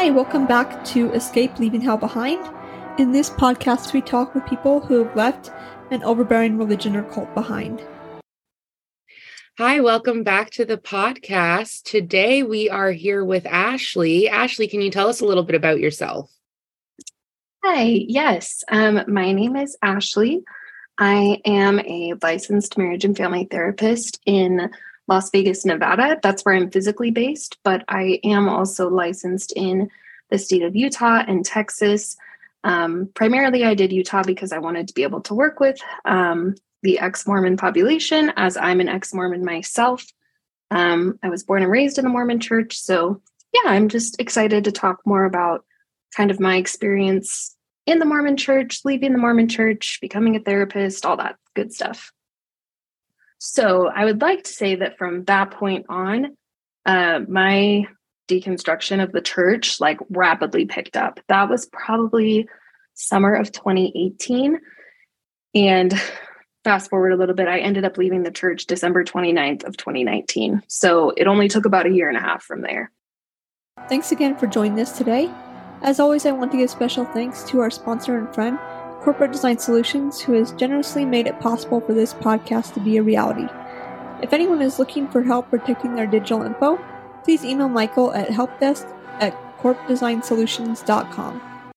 Hi, welcome back to Escape Leaving Hell Behind. In this podcast, we talk with people who have left an overbearing religion or cult behind. Hi, welcome back to the podcast. Today we are here with Ashley. Ashley, can you tell us a little bit about yourself? Hi, yes. Um, my name is Ashley. I am a licensed marriage and family therapist in Las Vegas, Nevada. That's where I'm physically based, but I am also licensed in the state of Utah and Texas. Um, primarily, I did Utah because I wanted to be able to work with um, the ex Mormon population, as I'm an ex Mormon myself. Um, I was born and raised in the Mormon church. So, yeah, I'm just excited to talk more about kind of my experience in the Mormon church, leaving the Mormon church, becoming a therapist, all that good stuff. So I would like to say that from that point on, uh, my deconstruction of the church like rapidly picked up. That was probably summer of 2018. And fast forward a little bit, I ended up leaving the church December 29th of 2019. So it only took about a year and a half from there. Thanks again for joining us today. As always, I want to give special thanks to our sponsor and friend, Corporate Design Solutions, who has generously made it possible for this podcast to be a reality. If anyone is looking for help protecting their digital info, please email Michael at helpdesk at corpdesignsolutions.com.